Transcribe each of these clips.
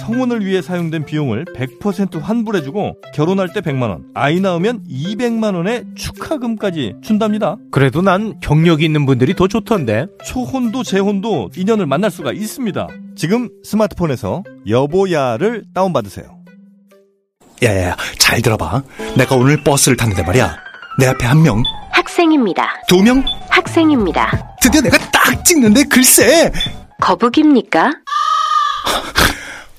성혼을 위해 사용된 비용을 100% 환불해주고 결혼할 때 100만 원, 아이 낳으면 200만 원의 축하금까지 준답니다. 그래도 난 경력이 있는 분들이 더 좋던데. 초혼도 재혼도 인연을 만날 수가 있습니다. 지금 스마트폰에서 여보야를 다운받으세요. 야야야, 잘 들어봐. 내가 오늘 버스를 탔는데 말이야. 내 앞에 한 명, 학생입니다. 두 명, 학생입니다. 드디어 내가 딱 찍는데 글쎄! 거북입니까?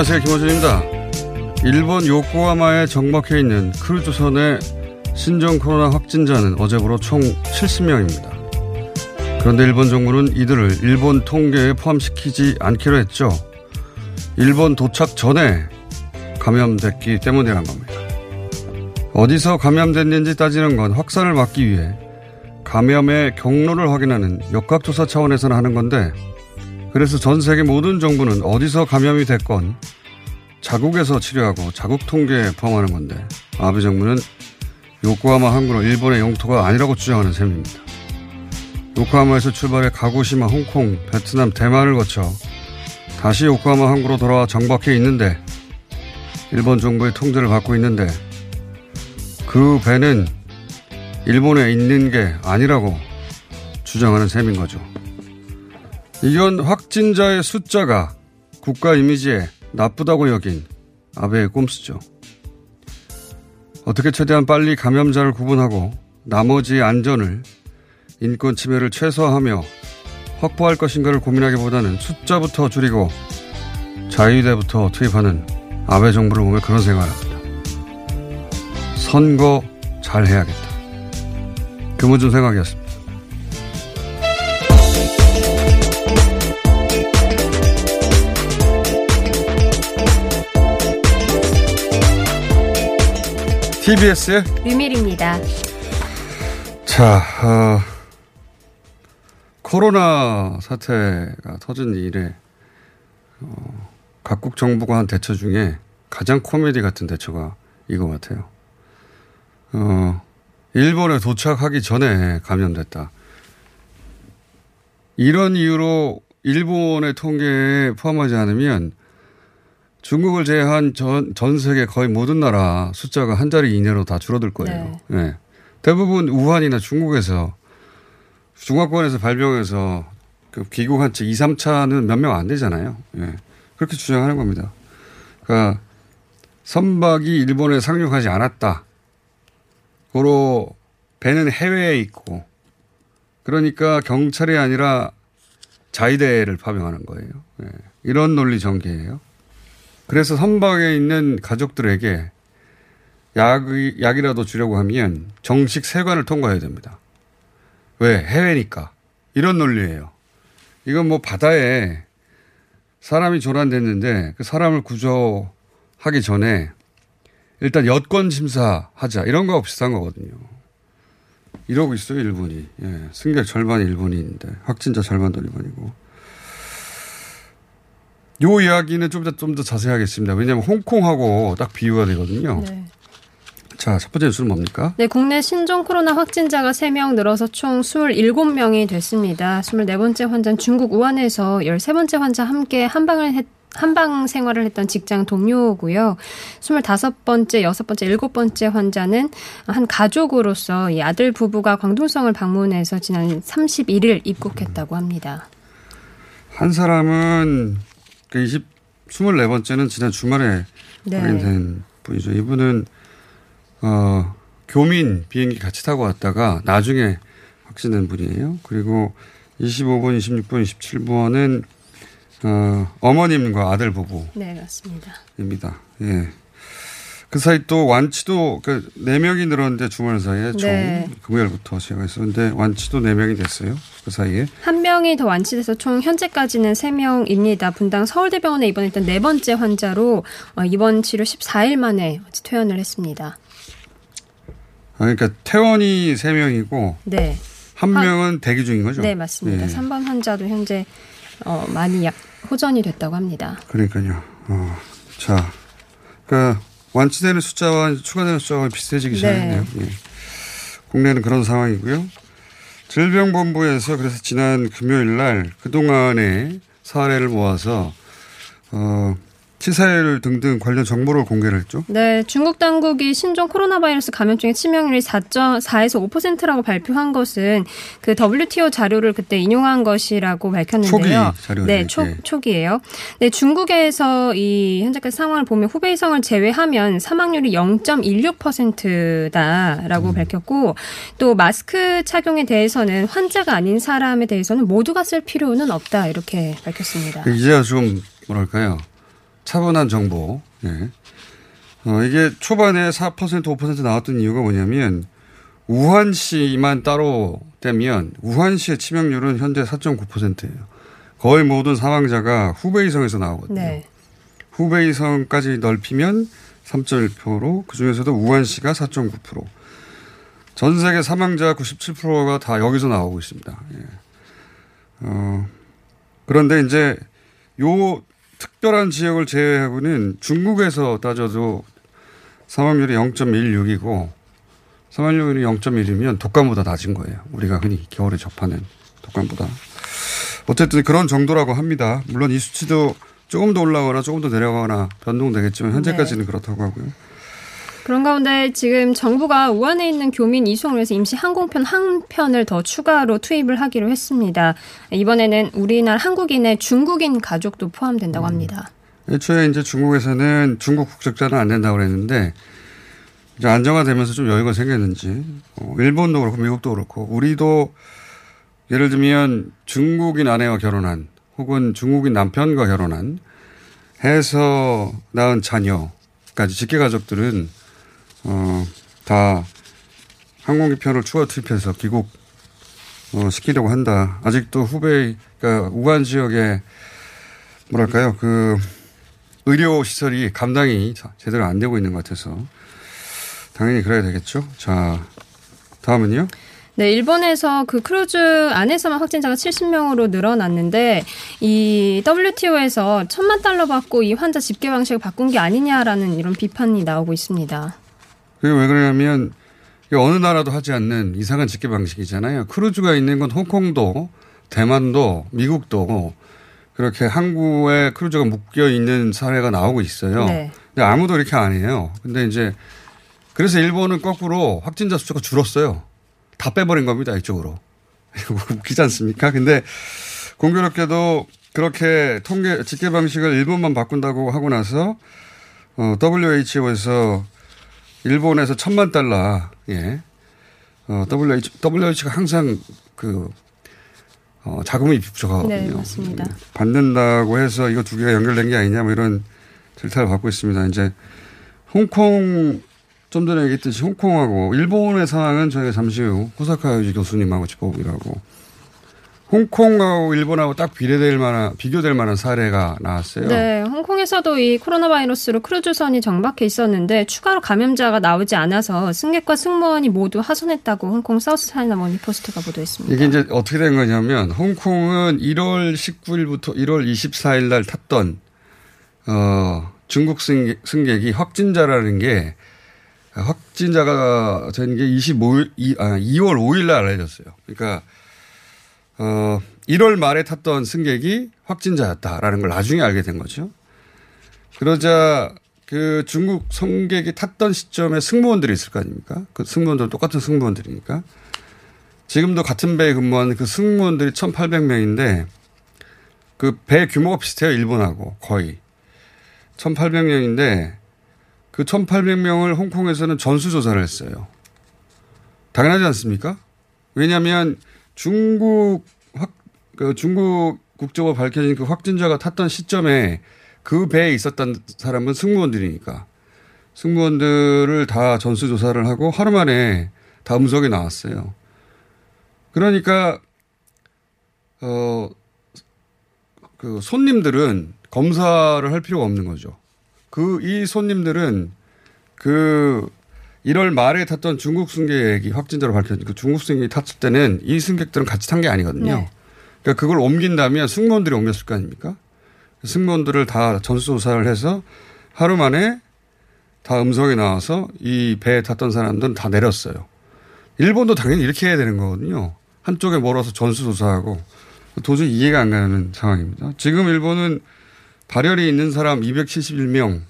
안녕하세요. 김호준입니다. 일본 요코하마에 정박해 있는 크루조선의 신종 코로나 확진자는 어제부로 총 70명입니다. 그런데 일본 정부는 이들을 일본 통계에 포함시키지 않기로 했죠. 일본 도착 전에 감염됐기 때문이란 겁니다. 어디서 감염됐는지 따지는 건 확산을 막기 위해 감염의 경로를 확인하는 역학조사 차원에서는 하는 건데 그래서 전 세계 모든 정부는 어디서 감염이 됐건 자국에서 치료하고 자국 통계에 포함하는 건데 아베 정부는 요코하마 항구는 일본의 영토가 아니라고 주장하는 셈입니다. 요코하마에서 출발해 가고시마, 홍콩, 베트남, 대만을 거쳐 다시 요코하마 항구로 돌아와 정박해 있는데 일본 정부의 통제를 받고 있는데 그 배는 일본에 있는 게 아니라고 주장하는 셈인 거죠. 이건 확진자의 숫자가 국가 이미지에 나쁘다고 여긴 아베의 꼼수죠. 어떻게 최대한 빨리 감염자를 구분하고 나머지 안전을 인권 침해를 최소화하며 확보할 것인가를 고민하기보다는 숫자부터 줄이고 자유대부터 투입하는 아베 정부를 보면 그런 생각을 합니다. 선거 잘 해야겠다. 금호준 생각이었습니다. TBS의 류밀입니다. 자, 어, 코로나 사태가 터진 이래 어, 각국 정부가 한 대처 중에 가장 코미디 같은 대처가 이거 같아요. 어, 일본에 도착하기 전에 감염됐다. 이런 이유로 일본의 통계에 포함하지 않으면 중국을 제외한 전, 전 세계 거의 모든 나라 숫자가 한 자리 이내로 다 줄어들 거예요. 네. 네. 대부분 우한이나 중국에서 중화권에서 발병해서 그 귀국한 채 2, 3차는 몇 명 안 되잖아요. 예. 그렇게 주장하는 겁니다. 그러니까 선박이 일본에 상륙하지 않았다. 고로 배는 해외에 있고 그러니까 경찰이 아니라 자위대를 파병하는 거예요. 예. 이런 논리 전개예요. 그래서 선박에 있는 가족들에게 약, 약이라도 주려고 하면 정식 세관을 통과해야 됩니다. 왜? 해외니까. 이런 논리예요. 이건 뭐 바다에 사람이 조난됐는데 그 사람을 구조하기 전에 일단 여권 심사하자 이런 거 비슷한 거거든요. 이러고 있어요 일본이. 예, 승객 절반이 일본인데 확진자 절반도 일본이고. 요 이야기는 좀 더 좀 더 자세히 하겠습니다. 왜냐하면 홍콩하고 딱 비유가 되거든요. 네. 자, 첫 번째 뉴스는 뭡니까? 네, 국내 신종 코로나 확진자가 3명 늘어서 총 27명이 됐습니다. 24번째 환자는 중국 우한에서 13번째 환자 함께 한방을 했 한방 생활을 했던 직장 동료고요. 25번째, 6번째, 7번째 환자는 한 가족으로서 이 아들 부부가 광동성을 방문해서 지난 31일 입국했다고 합니다. 한 사람은 그 20, 24번째는 지난 주말에 네. 확인된 분이죠. 이분은 어, 교민 비행기 같이 타고 왔다가 나중에 확진된 분이에요. 그리고 25번, 26번, 27번은 어, 어머님과 아들 부부입니다. 네, 맞습니다. 예. 그 사이 또 완치도 그네 명이 늘었는데 주말 사이에 총 네. 금요일부터 시작했었는데 완치도 네 명이 됐어요. 그 사이에 한 명이 더 완치돼서 총 현재까지는 3명입니다. 분당 서울대병원에 입원했던 네 번째 환자로 어, 입원 치료 14일 만에 퇴원을 했습니다. 아, 그러니까 퇴원이 세 명이고 네. 한 아, 명은 대기 중인 거죠. 네, 맞습니다. 예. 3번 환자도 현재 어, 많이 약, 호전이 됐다고 합니다. 그러니까요. 어, 자, 그러니까 완치되는 숫자와 추가되는 숫자가 비슷해지기 네. 시작했네요. 예. 국내는 그런 상황이고요. 질병본부에서 그래서 지난 금요일 날 그동안의 사례를 모아서 어, 치사율 등등 관련 정보를 공개를 했죠. 네, 중국 당국이 신종 코로나 바이러스 감염증의 치명률이 4.4에서 5%라고 발표한 것은 그 WTO 자료를 그때 인용한 것이라고 밝혔는데요. 초기 자료죠. 네, 초, 예. 초기예요. 네, 중국에서 이 현재까지 상황을 보면 후베이성을 제외하면 사망률이 0.16%다라고 음. 밝혔고 또 마스크 착용에 대해서는 환자가 아닌 사람에 대해서는 모두가 쓸 필요는 없다 이렇게 밝혔습니다. 이제야 좀 뭐랄까요 차분한 정보. 예. 어, 이게 초반에 4% 5% 나왔던 이유가 뭐냐면 우한시만 따로 떼면 우한시의 치명률은 현재 4.9%예요. 거의 모든 사망자가 후베이성에서 나오거든요. 네. 후베이성까지 넓히면 3.1%로 그중에서도 우한시가 4.9%. 전 세계 사망자 97%가 다 여기서 나오고 있습니다. 예. 어, 그런데 이제 요 특별한 지역을 제외하고는 중국에서 따져도 사망률이 0.16이고 사망률이 0.1이면 독감보다 낮은 거예요. 우리가 흔히 겨울에 접하는 독감보다. 어쨌든 그런 정도라고 합니다. 물론 이 수치도 조금 더 올라가거나 조금 더 내려가거나 변동되겠지만 현재까지는 그렇다고 하고요. 그런 가운데 지금 정부가 우한에 있는 교민 이송을 위해서 임시 항공편 한 편을 더 추가로 투입을 하기로 했습니다. 이번에는 우리나라 한국인의 중국인 가족도 포함된다고 합니다. 애초에 이제 중국에서는 중국 국적자는 안 된다고 그랬는데 이제 안정화되면서 좀 여유가 생겼는지 어, 일본도 그렇고 미국도 그렇고 우리도 예를 들면 중국인 아내와 결혼한 혹은 중국인 남편과 결혼한 해서 낳은 자녀까지 직계 가족들은 어, 다 항공기편을 추가 투입해서 귀국 어, 시키려고 한다. 아직도 후베이 그러니까 우한 지역에 뭐랄까요 그 의료 시설이 감당이 제대로 안 되고 있는 것 같아서 당연히 그래야 되겠죠. 자 다음은요. 네, 일본에서 그 크루즈 안에서만 확진자가 70명으로 늘어났는데 이 WHO에서 천만 달러 받고 이 환자 집계 방식을 바꾼 게 아니냐라는 이런 비판이 나오고 있습니다. 그게 왜 그러냐면 어느 나라도 하지 않는 이상한 집계 방식이잖아요. 크루즈가 있는 건 홍콩도 대만도 미국도 그렇게 항구에 크루즈가 묶여 있는 사례가 나오고 있어요. 네. 근데 아무도 이렇게 안 해요. 근데 이제 그래서 일본은 거꾸로 확진자 숫자가 줄었어요. 다 빼버린 겁니다, 이쪽으로. 웃기지 않습니까? 근데 공교롭게도 그렇게 통계, 집계 방식을 일본만 바꾼다고 하고 나서 어, WHO에서 일본에서 천만 달러, 예, 어, WHO, WHO가 항상 그 어, 자금이 부족하거든요. 네, 맞습니다. 받는다고 해서 이거 두 개가 연결된 게 아니냐 뭐 이런 질타를 받고 있습니다. 이제 홍콩 좀 전에 얘기했듯이 홍콩하고 일본의 상황은 저희가 잠시 후 호사카 유지 교수님하고 짚어보기로 하고 홍콩하고 일본하고 딱 비례될 만한 비교될 만한 사례가 나왔어요. 네, 홍콩에서도 이 코로나 바이러스로 크루즈선이 정박해 있었는데 추가로 감염자가 나오지 않아서 승객과 승무원이 모두 하선했다고 홍콩 South China Morning Post가 보도했습니다. 이게 이제 어떻게 된 거냐면 홍콩은 1월 19일부터 1월 24일 날 탔던 어 중국 승객, 승객이 확진자라는 게 확진자가 된 게 25일 이, 아, 2월 5일 날 알려졌어요. 그러니까 어 1월 말에 탔던 승객이 확진자였다라는 걸 나중에 알게 된 거죠. 그러자 그 중국 승객이 탔던 시점에 승무원들이 있을 거 아닙니까? 그 승무원들 똑같은 승무원들이니까. 지금도 같은 배에 근무하는 그 승무원들이 1,800명인데 그 배 규모가 비슷해요. 일본하고 거의. 1,800명인데 그 1,800명을 홍콩에서는 전수조사를 했어요. 당연하지 않습니까? 왜냐하면 중국 확, 그 중국 국적으로 밝혀진 그 확진자가 탔던 시점에 그 배에 있었던 사람은 승무원들이니까 승무원들을 다 전수조사를 하고 하루 만에 다 음성이 나왔어요. 그러니까 어, 그 손님들은 검사를 할 필요가 없는 거죠. 그 이 손님들은 그 1월 말에 탔던 중국 승객이 확진자로 밝혀진 그 중국 승객이 탔을 때는 이 승객들은 같이 탄 게 아니거든요. 네. 그러니까 그걸 옮긴다면 승무원들이 옮겼을 거 아닙니까? 승무원들을 다 전수조사를 해서 하루 만에 다 음성이 나와서 이 배에 탔던 사람들은 다 내렸어요. 일본도 당연히 이렇게 해야 되는 거거든요. 한쪽에 몰아서 전수조사하고 도저히 이해가 안 가는 상황입니다. 지금 일본은 발열이 있는 사람 271명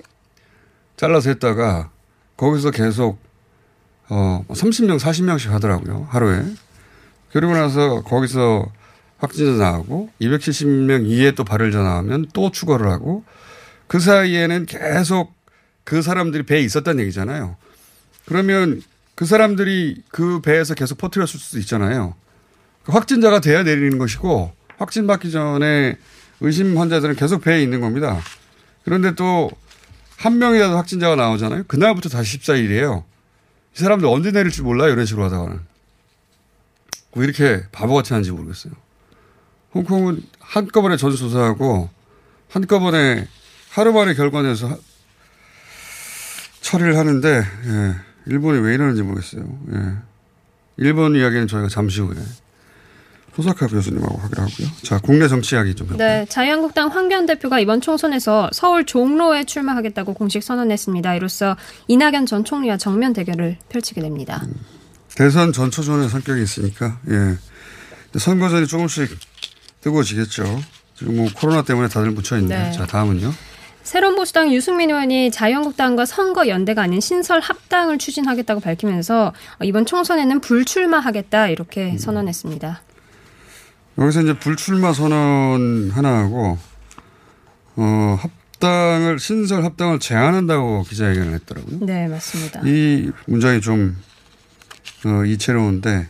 잘라서 했다가 거기서 계속 어 30명, 40명씩 하더라고요. 하루에. 그리고 나서 거기서 확진자 나오고 270명 이에 또 발열자 나오면 또 추가를 하고 그 사이에는 계속 그 사람들이 배에 있었다는 얘기잖아요. 그러면 그 사람들이 그 배에서 계속 퍼뜨렸을 수도 있잖아요. 확진자가 돼야 내리는 것이고 확진 받기 전에 의심 환자들은 계속 배에 있는 겁니다. 그런데 또 한 명이라도 확진자가 나오잖아요. 그날부터 다시 14일이에요. 이 사람들 언제 내릴지 몰라요. 이런 식으로 하다가는. 왜 이렇게 바보같이 하는지 모르겠어요. 홍콩은 한꺼번에 전수조사하고 한꺼번에 하루 만에 결과내서 하- 처리를 하는데 예. 일본이 왜 이러는지 모르겠어요. 예. 일본 이야기는 저희가 잠시 후에 호사카 교수님하고 하기로 하고요. 자, 국내 정치 이야기 좀 해볼까요? 네, 자유한국당 황교안 대표가 이번 총선에서 서울 종로에 출마하겠다고 공식 선언했습니다. 이로써 이낙연 전 총리와 정면 대결을 펼치게 됩니다. 대선 전초전의 성격이 있으니까 예. 선거전이 조금씩 뜨거워지겠죠. 지금 뭐 코로나 때문에 다들 묻혀 있네. 네. 자, 다음은요. 새로운 보수당 유승민 의원이 자유한국당과 선거 연대가 아닌 신설 합당을 추진하겠다고 밝히면서 이번 총선에는 불출마하겠다 이렇게 선언했습니다. 여기서 이제 불출마 선언 하나 하고 어, 합당을 신설 합당을 제안한다고 기자회견을 했더라고요. 네, 맞습니다. 이 문장이 좀 어, 이채로운데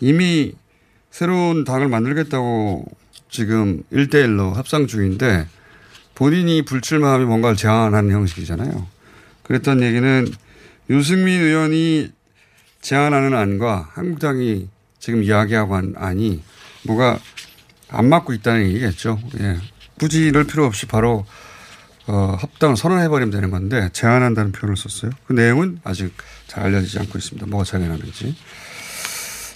이미 새로운 당을 만들겠다고 지금 1대1로 합상 중인데 본인이 불출마하면 뭔가를 제안하는 형식이잖아요. 그랬던 얘기는 유승민 의원이 제안하는 안과 한국당이 지금 이야기하고 한 안이 뭐가 안 맞고 있다는 얘기겠죠. 예. 굳이 이럴 필요 없이 바로 어, 합당을 선언해버리면 되는 건데 제안한다는 표현을 썼어요. 그 내용은 아직 잘 알려지지 않고 있습니다. 뭐가 제안하는지.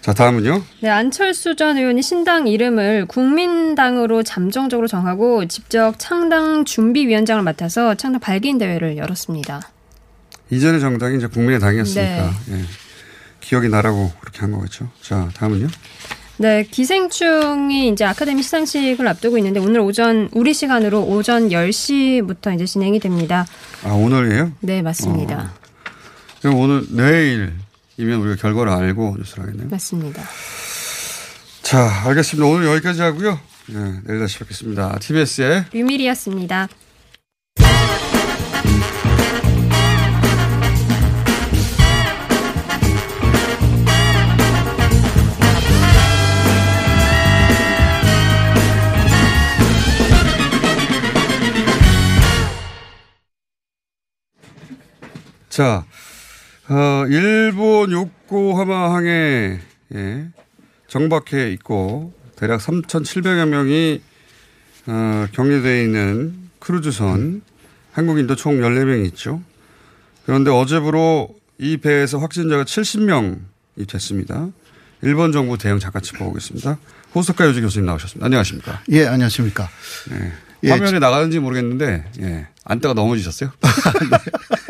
자, 다음은요. 네, 안철수 전 의원이 신당 이름을 국민당으로 잠정적으로 정하고 직접 창당 준비위원장을 맡아서 창당 발기인 대회를 열었습니다. 이전의 정당이 이제 국민의 당이었으니까. 네. 예. 기억이 나라고 그렇게 한 거겠죠. 자, 다음은요. 네, 기생충이 이제 아카데미 시상식을 앞두고 있는데 오늘 오전 우리 시간으로 오전 10시부터 이제 진행이 됩니다. 아, 오늘이에요? 네, 맞습니다. 그럼 오늘, 내일이면 우리가 결과를 알고 뉴스를 하겠네요. 맞습니다. 자, 알겠습니다. 오늘 여기까지 하고요. 예, 내일 다시 뵙겠습니다. TBS의 유밀이었습니다. 자, 어, 일본 요코하마항에 예, 정박해 있고 대략 3,700여 명이 어, 격리되어 있는 크루즈선 한국인도 총 14명이 있죠. 그런데 어제부로 이 배에서 확진자가 70명이 됐습니다. 일본 정부 대응 잠깐 짚어보겠습니다. 호스카 요지 교수님 나오셨습니다. 안녕하십니까? 예, 안녕하십니까. 네. 예, 화면에 나가는지 모르겠는데, 예. 안다가 넘어지셨어요?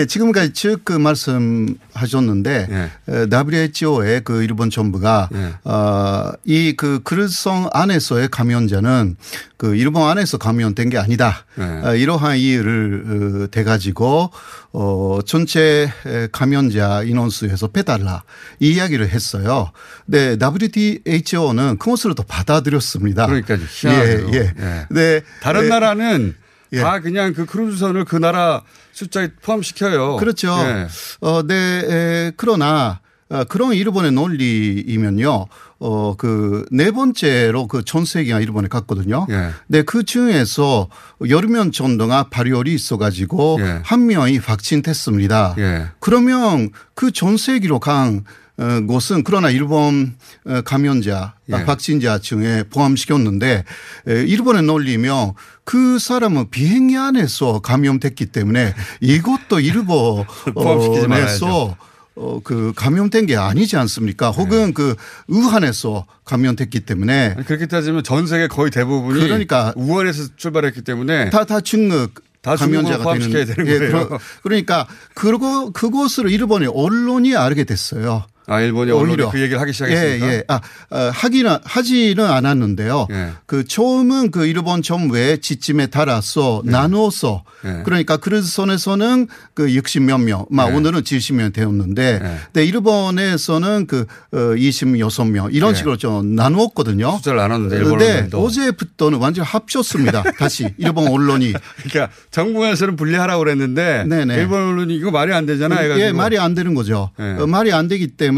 예, 지금까지 쭉그 말씀하셨는데 예. WHO의 그 일본 정부가 예. 어, 이그 크루즈성 안에서의 감염자는 그 일본 안에서 감염된 게 아니다. 예. 어, 이러한 이유를 어, 대 가지고 어 전체 감염자 인원수에서 빼달라 이 이야기를 했어요. 네, WHO는 그것으로 더 받아들였습니다. 그러니까요. 희한하죠. 예, 예. 예. 네. 다른 네. 나라는 예. 다 그냥 그 크루즈선을 그 나라 숫자에 포함시켜요. 그렇죠. 예. 어, 네, 에, 그러나 어, 그런 일본의 논리이면요. 어, 그, 네 번째로 그 전 세계가 일본에 갔거든요. 예. 네, 그 중에서 여러 명 정도가 발열이 있어가지고 예. 한 명이 확진됐습니다. 예. 그러면 그 전 세계로 간 어, 곳은 그러나 일본 어, 감염자, 예. 아, 확진자 중에 포함시켰는데 에, 일본의 논리면 그 사람은 비행기 안에서 감염됐기 때문에 이것도 일본에서 말아야죠. 어, 그 감염된 게 아니지 않습니까? 혹은 그 우한에서 감염됐기 때문에 아니, 그렇게 따지면 전 세계 거의 대부분이 그러니까 우한에서 출발했기 때문에 다, 다 중국 다 감염자가 포함시켜야 되는 예, 거예요. 그러, 그러니까 그거 그것을 일본의 언론이 알게 됐어요. 아, 일본이 오히려. 그 얘기를 하기 시작했습니까? 예, 예. 아, 어, 하기는 하지는 않았는데요. 예. 그 처음은 그 일본 정부의 지침에 따라서 나누어서 예. 그러니까 크루즈선에서는 그 60몇 명, 막 예. 오늘은 70명 되었는데, 예. 근데 일본에서는 그 어, 26명 이런 예. 식으로 좀 나누었거든요. 숫자를 나눴는데 근데 언론도. 어제부터는 완전 합쳤습니다. 다시 일본 언론이 그러니까 정부에서는 분리하라고 그랬는데 네네. 일본 언론이 이거 말이 안 되잖아 해가지고 예, 말이 안 되는 거죠. 예. 어, 말이 안 되기 때문에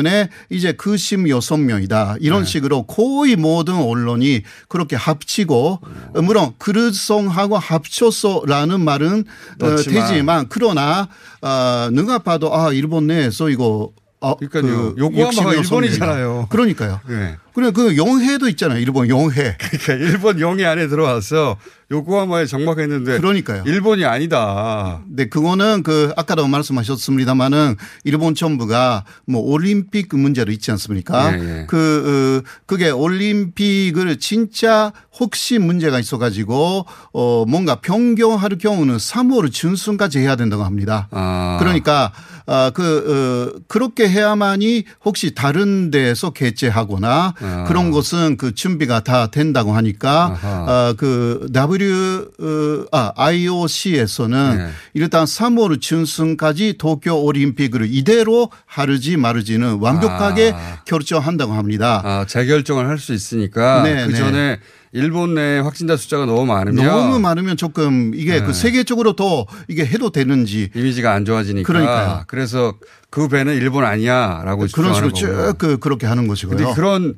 이제 그 16명이다. 이런 네. 식으로 거의 모든 언론이 그렇게 합치고 어, 물론 그릇성하고 합쳐서라는 말은 어. 되지만 그러나 어, 누가 봐도 아 일본 내에서 이거 어, 그러니까요. 그 요코하마가 60여 일본이잖아요. 그러니까요. 예. 그래 그 영해도 있잖아요. 일본 영해. 그러니까 일본 영해 안에 들어와서 요코하마에 정박했는데 그러니까요. 일본이 아니다. 네, 그거는 그 아까도 말씀하셨습니다마는 일본 정부가 뭐 올림픽 문제도 있지 않습니까? 예, 예. 그 어, 그게 올림픽을 진짜 혹시 문제가 있어 가지고 어 뭔가 변경할 경우는 3월 중순까지 해야 된다고 합니다. 아. 그러니까 아 그 어, 그렇게 해야만이 혹시 다른 데에서 개최하거나 아. 그런 것은 그 준비가 다 된다고 하니까 아하. 아그 W 어, 아 IOC에서는 네. 일단 3월 중순까지 도쿄 올림픽을 이대로 하르지 마르지는 완벽하게 아. 결정한다고 합니다. 아, 재결정을 할 수 있으니까 네, 그 네. 전에 일본 내 확진자 숫자가 너무 많으면 너무 많으면 조금 이게 네. 그 세계적으로 더 이게 해도 되는지 이미지가 안 좋아지니까 그러니까요. 그래서 그 배는 일본 아니야라고 그런 식으로. 쭉 그, 그렇게 하는 것이고요. 근데 그런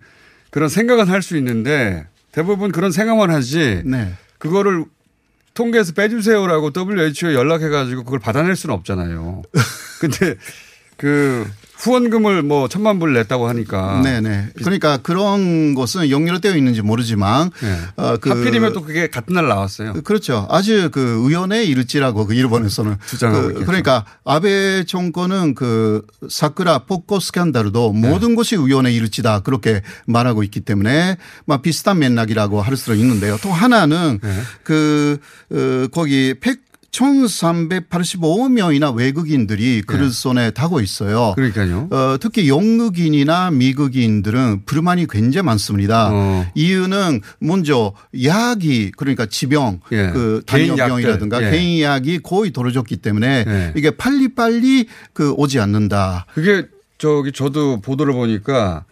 그런 생각은 할 수 있는데 대부분 그런 생각만 하지 네. 그거를 통계에서 빼주세요라고 WHO에 연락해가지고 그걸 받아낼 수는 없잖아요. 근데 그 후원금을 뭐 천만 불 냈다고 하니까. 네네. 그러니까 그런 것은 연결되어 있는지 모르지만 네. 어, 그 하필이면 또 그게 같은 날 나왔어요. 그렇죠. 아주 그 의원의 일지라고 그 일본에서는 주장하고 그. 그러니까 아베 정권은 그 사쿠라 포코 스캔들도 네. 모든 것이 의원의 일지다 그렇게 말하고 있기 때문에 막 비슷한 맥락이라고 할 수도 있는데요. 또 하나는 네. 그 어, 거기 100 1385명이나 외국인들이 그릇손에 타고 있어요. 네. 그러니까요. 어, 특히 영국인이나 미국인들은 불만이 굉장히 많습니다. 어. 이유는 먼저 약이 그러니까 지병, 예. 그 당뇨병이라든가. 예. 개인 약이 거의 떨어졌기 때문에 예. 이게 빨리빨리 그 오지 않는다. 그게 저기 저도 보도를 보니까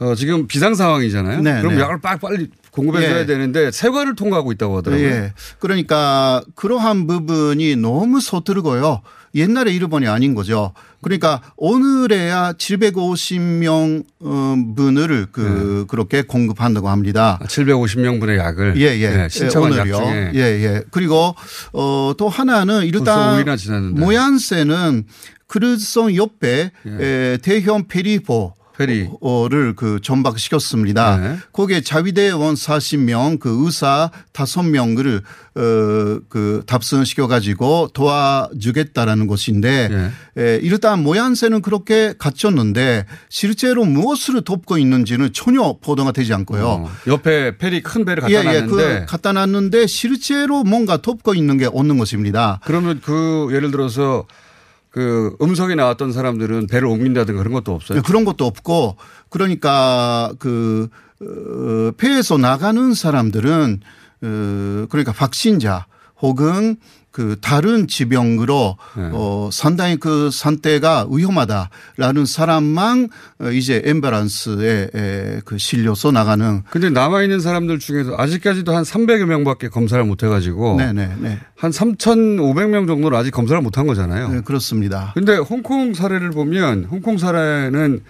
어, 지금 비상 상황이잖아요. 네, 그럼 네. 약을 빨리 빨리 공급해줘야 예. 되는데 세관을 통과하고 있다고 하더라고요. 예. 그러니까 그러한 부분이 너무 서투르고요. 옛날에 일본이 아닌 거죠. 그러니까 오늘에야 750명 어, 분을 그 그렇게 공급한다고 합니다. 750명 분의 약을 예, 예. 네, 신청한 약 오늘요. 중에 예, 예. 그리고 어, 또 하나는 일단 5일이나 지났는데. 모양새는 크루즈선 옆에 에, 대형 페리호 예. 페리. 어를 그 정박시켰습니다. 네. 거기에 자위대원 40명, 그 의사 5명을 어그 탑승시켜 가지고 도와주겠다라는 것인데 예. 에, 일단 모양새는 그렇게 갖췄는데 실제로 무엇을 돕고 있는지는 전혀 보도가 되지 않고요. 어, 옆에 페리 큰 배를 갖다 예, 예, 놨는데 그 갖다 놨는데 실제로 뭔가 돕고 있는 게 없는 것입니다. 그러면 그 예를 들어서 그 음성이 나왔던 사람들은 배를 옮긴다든가 그런 것도 없어요. 그런 것도 없고 그러니까 그 어, 폐에서 나가는 사람들은 어, 그러니까 확진자 혹은 그 다른 지병으로 네. 어 상당히 그 상태가 위험하다라는 사람만 어, 이제 엠바란스에 에, 그 실려서 나가는 근데 남아 있는 사람들 중에서 아직까지도 한 300여 명밖에 검사를 못 해가지고 네네 네. 한 3,500명 정도는 아직 검사를 못 한 거잖아요. 네, 그렇습니다. 근데 홍콩 사례를 보면 홍콩 사례는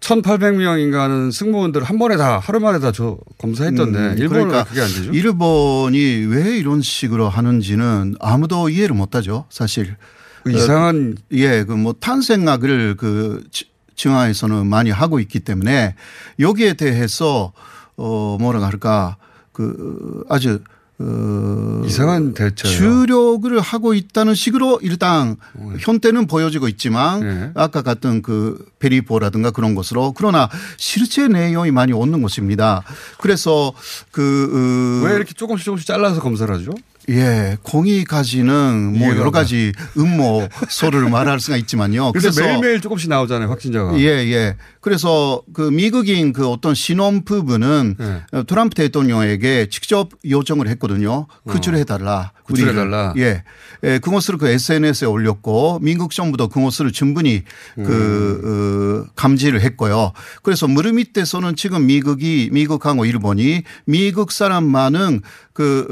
1,800명인가 하는 승무원들 한 번에 다 하루 만에 다 저 검사했던데 음, 일본은 그러니까 왜 그게 안 되죠? 일본이 왜 이런 식으로 하는지는 아무도 이해를 못하죠, 사실. 그 이상한 예, 그 뭐 탄생학을 그 지- 증화에서는 많이 하고 있기 때문에 여기에 대해서 어 뭐라 할까 그 아주 어 이상한 대처예요. 주력을 하고 있다는 식으로 일단 현태는 보여지고 있지만 네. 아까 같은 그 베리포라든가 그런 것으로 그러나 실제 내용이 많이 없는 것입니다. 그래서 그 왜 이렇게 조금씩 조금씩 잘라서 검사를 하죠? 예, 공의까지는 뭐 이해가 여러 가. 가지 음모 소를 말할 수가 있지만요. 그래서, 매일매일 조금씩 나오잖아요 확진자가. 예, 예. 그래서 그 미국인 그 어떤 신혼부부는 네. 트럼프 대통령에게 직접 요청을 했거든요. 구출해 달라. 어. 구출해 달라. 우리를. 예. 예, 그것을 그 SNS에 올렸고 미국 정부도 그것을 충분히 음. 그 어, 감지를 했고요. 그래서 무릎 밑에서는 지금 미국이 미국하고 일본이 미국 사람만은 그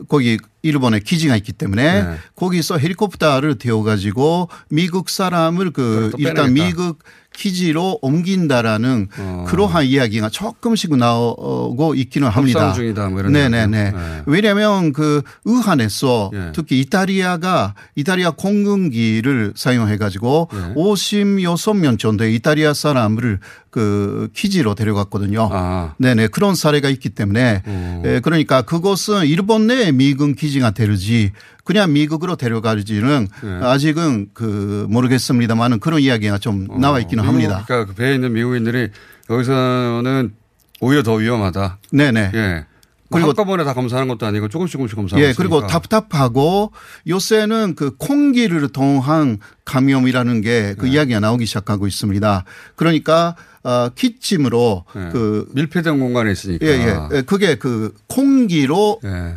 어, 거기 일본에 기지가 있기 때문에 네. 거기서 헬리콥터를 태워 가지고 미국 사람을 그 일단 빼내겠다. 미국 기지로 옮긴다라는 어. 그러한 이야기가 조금씩 나오고 있기는 합니다. 중이다 뭐 네네네. 네. 왜냐하면 그 의한에서 예. 특히 이탈리아가 이탈리아 공군기를 사용해 가지고 예. 56명 정도의 이탈리아 사람을 그 기지로 데려갔거든요. 아. 네네 그런 사례가 있기 때문에 음. 에, 그러니까 그것은 일본 내 미군 기지가 되르지 그냥 미국으로 데려가지는 네. 아직은 그 모르겠습니다만은 그런 이야기가 좀 나와 있기는 어, 합니다. 그러니까 그 배에 있는 미국인들이 여기서는 오히려 더 위험하다. 네네. 예. 그리고- 한꺼번에 다 검사하는 것도 아니고 조금씩 조금씩 검사하고 예, 그리고 있으니까. 답답하고 요새는 그 콩기를 통한 감염이라는 게 네. 그 이야기가 나오기 시작하고 있습니다. 그러니까 어, 기침으로 예. 그 밀폐된 공간에 있으니까. 예, 예. 예, 그게 그 콩기로 예.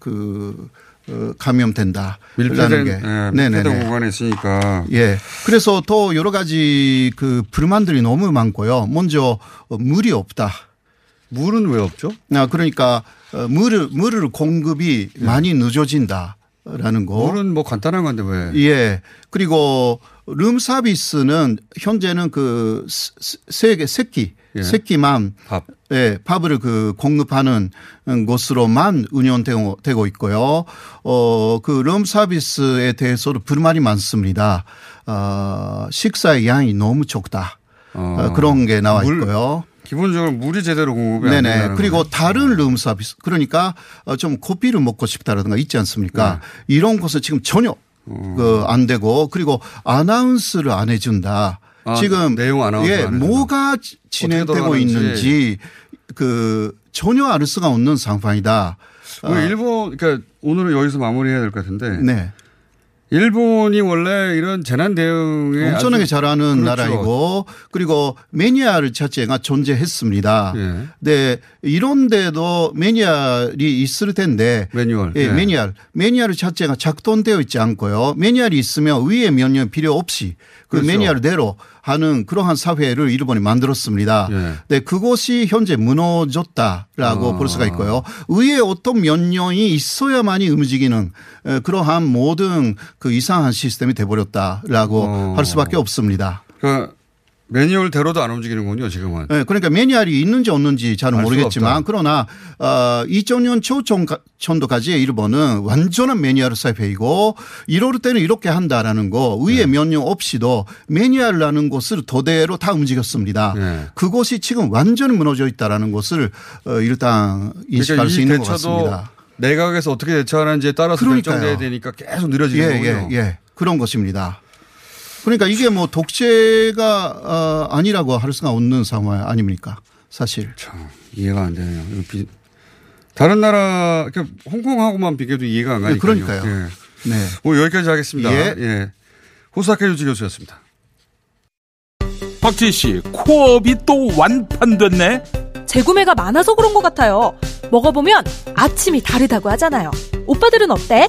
그 어, 감염된다라는 밀폐된, 게. 예, 밀폐된 공간에 있으니까. 예. 그래서 또 여러 가지 그 불만들이 너무 많고요. 먼저 어, 물이 없다. 물은 왜 없죠? 아, 그러니까 어, 물을 물을 공급이 많이 늦어진다 라는 거. 예. 물은 뭐 간단한 건데 왜? 예. 그리고 룸 서비스는 현재는 그 세개 세끼 예. 세끼만 밥. 예, 밥을 그 공급하는 곳으로만 운영되고 되고 있고요. 어, 그 룸 서비스에 대해서도 불만이 많습니다. 어, 식사의 양이 너무 적다. 어, 그런 게 나와 물, 있고요. 기본적으로 물이 제대로 공급이 안 네네. 된다는 그리고 거죠. 다른 룸 서비스 그러니까 어, 좀 커피를 먹고 싶다라든가 있지 않습니까? 네. 이런 것은 지금 전혀 어. 그안 되고 그리고 아나운스를 안 해준다. 아, 지금 내용 아나운서 예. 뭐가 지- 진행되고. 있는지 그 전혀 알 수가 없는 상황이다. 왜 일본 그러니까 오늘은 여기서 마무리해야 될 것 같은데 네. 일본이 원래 이런 재난 대응에 엄청나게 잘하는 그렇죠. 나라이고 그리고 매니아를 자체가 존재했습니다. 예. 네, 이런데도 매니아이 있을 텐데 매뉴얼. 예, 예. 매니아 매니아 자체가 작동되어 있지 않고요. 매니아이 있으면 위에 면역 필요 없이 그 그렇죠. 매니아대로 하는 그러한 사회를 일본이 만들었습니다. 예. 네, 그것이 현재 무너졌다라고 아. 볼 수가 있고요. 의회 어떤 면령이 있어야만이 움직이는 에, 그러한 모든 그 이상한 시스템이 돼버렸다라고 어. 할 수밖에 없습니다. 그러니까 매뉴얼대로도 안 움직이는군요, 지금은. 네, 그러니까 매뉴얼이 있는지 없는지 잘은 수가 모르겠지만. 그러나 어, 2000년 초전도까지 일본은 완전한 매뉴얼 사회이고 이럴 때는 이렇게 한다라는 거 의회 네. 명령 없이도 매뉴얼이라는 것을 토대로 다 움직였습니다. 네. 그것이 지금 완전히 무너져 있다라는 것을 어, 일단 인식할 그러니까 수이 있는 것 같습니다. 내각에서 어떻게 대처하는지에 따라서 그러니까요. 결정돼야 되니까 계속 느려지는 예, 거군요. 예, 예. 그런 것입니다. 그러니까 이게 뭐 독재가 어, 아니라고 할 수가 없는 상황 아닙니까? 사실. 참 이해가 안 되네요. 비- 다른 나라 그러니까 홍콩하고만 비교도 이해가 안 가니까요. 네, 그러니까요. 예. 네. 오늘 여기까지 하겠습니다. 예. 예. 호사카 유지 교수였습니다. 박지희 씨, 코업이 또 완판됐네? 재구매가 많아서 그런 것 같아요. 먹어보면 아침이 다르다고 하잖아요. 오빠들은 어때?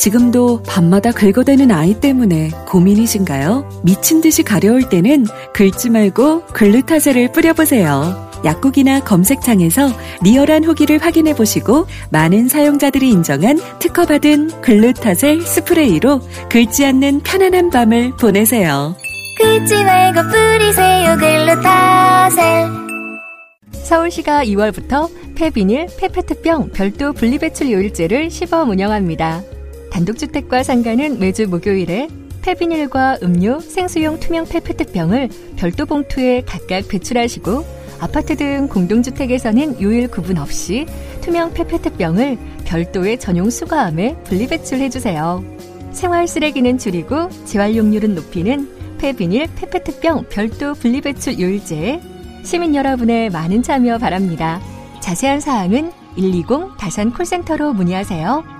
지금도 밤마다 긁어대는 아이 때문에 고민이신가요? 미친 듯이 가려울 때는 긁지 말고 글루타셀을 뿌려보세요. 약국이나 검색창에서 리얼한 후기를 확인해 보시고 많은 사용자들이 인정한 특허받은 글루타셀 스프레이로 긁지 않는 편안한 밤을 보내세요. 긁지 말고 뿌리세요 글루타셀 서울시가 2월부터 폐비닐, 폐페트병 별도 분리배출 요일제를 시범 운영합니다. 단독주택과 상가는 매주 목요일에 폐비닐과 음료, 생수용 투명 페페트병을 별도 봉투에 각각 배출하시고 아파트 등 공동주택에서는 요일 구분 없이 투명 페페트병을 별도의 전용 수거함에 분리배출해주세요. 생활 쓰레기는 줄이고 재활용률은 높이는 폐비닐, 페페트병 별도 분리배출 요일제에 시민 여러분의 많은 참여 바랍니다. 자세한 사항은 120 다산 콜센터로 문의하세요.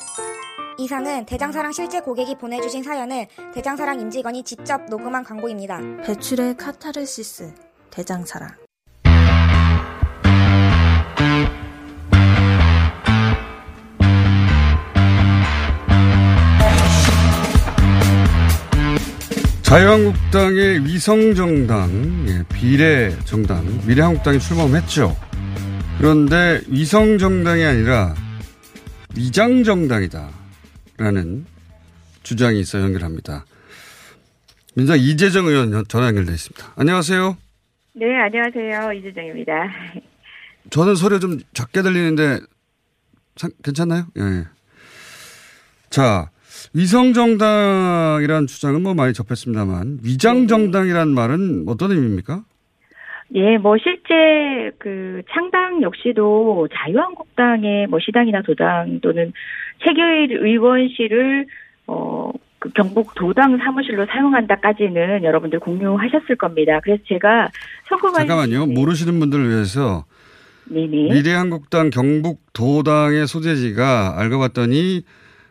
이상은 대장사랑 실제 고객이 보내주신 사연을 대장사랑 임직원이 직접 녹음한 광고입니다. 배출의 카타르시스. 대장사랑. 자유한국당의 위성정당, 예, 비례정당, 미래한국당이 출범했죠. 그런데 위성정당이 아니라 위장정당이다. 라는 주장이 있어 연결합니다. 민주당 이재정 의원 전화 연결돼 있습니다. 안녕하세요. 네, 안녕하세요. 이재정입니다. 저는 소리 좀 작게 들리는데 사- 괜찮나요? 예. 자, 위성정당이라는 주장은 뭐 많이 접했습니다만 위장정당이란 말은 어떤 의미입니까? 예, 뭐 실제 그 창당 역시도 자유한국당의 뭐 시당이나 도당 또는 최규일 의원실을 어, 그 경북 도당 사무실로 사용한다까지는 여러분들 공유하셨을 겁니다. 그래서 제가 선거관 잠깐만요. 모르시는 분들을 위해서 네네. 미래한국당 경북 도당의 소재지가 알고 봤더니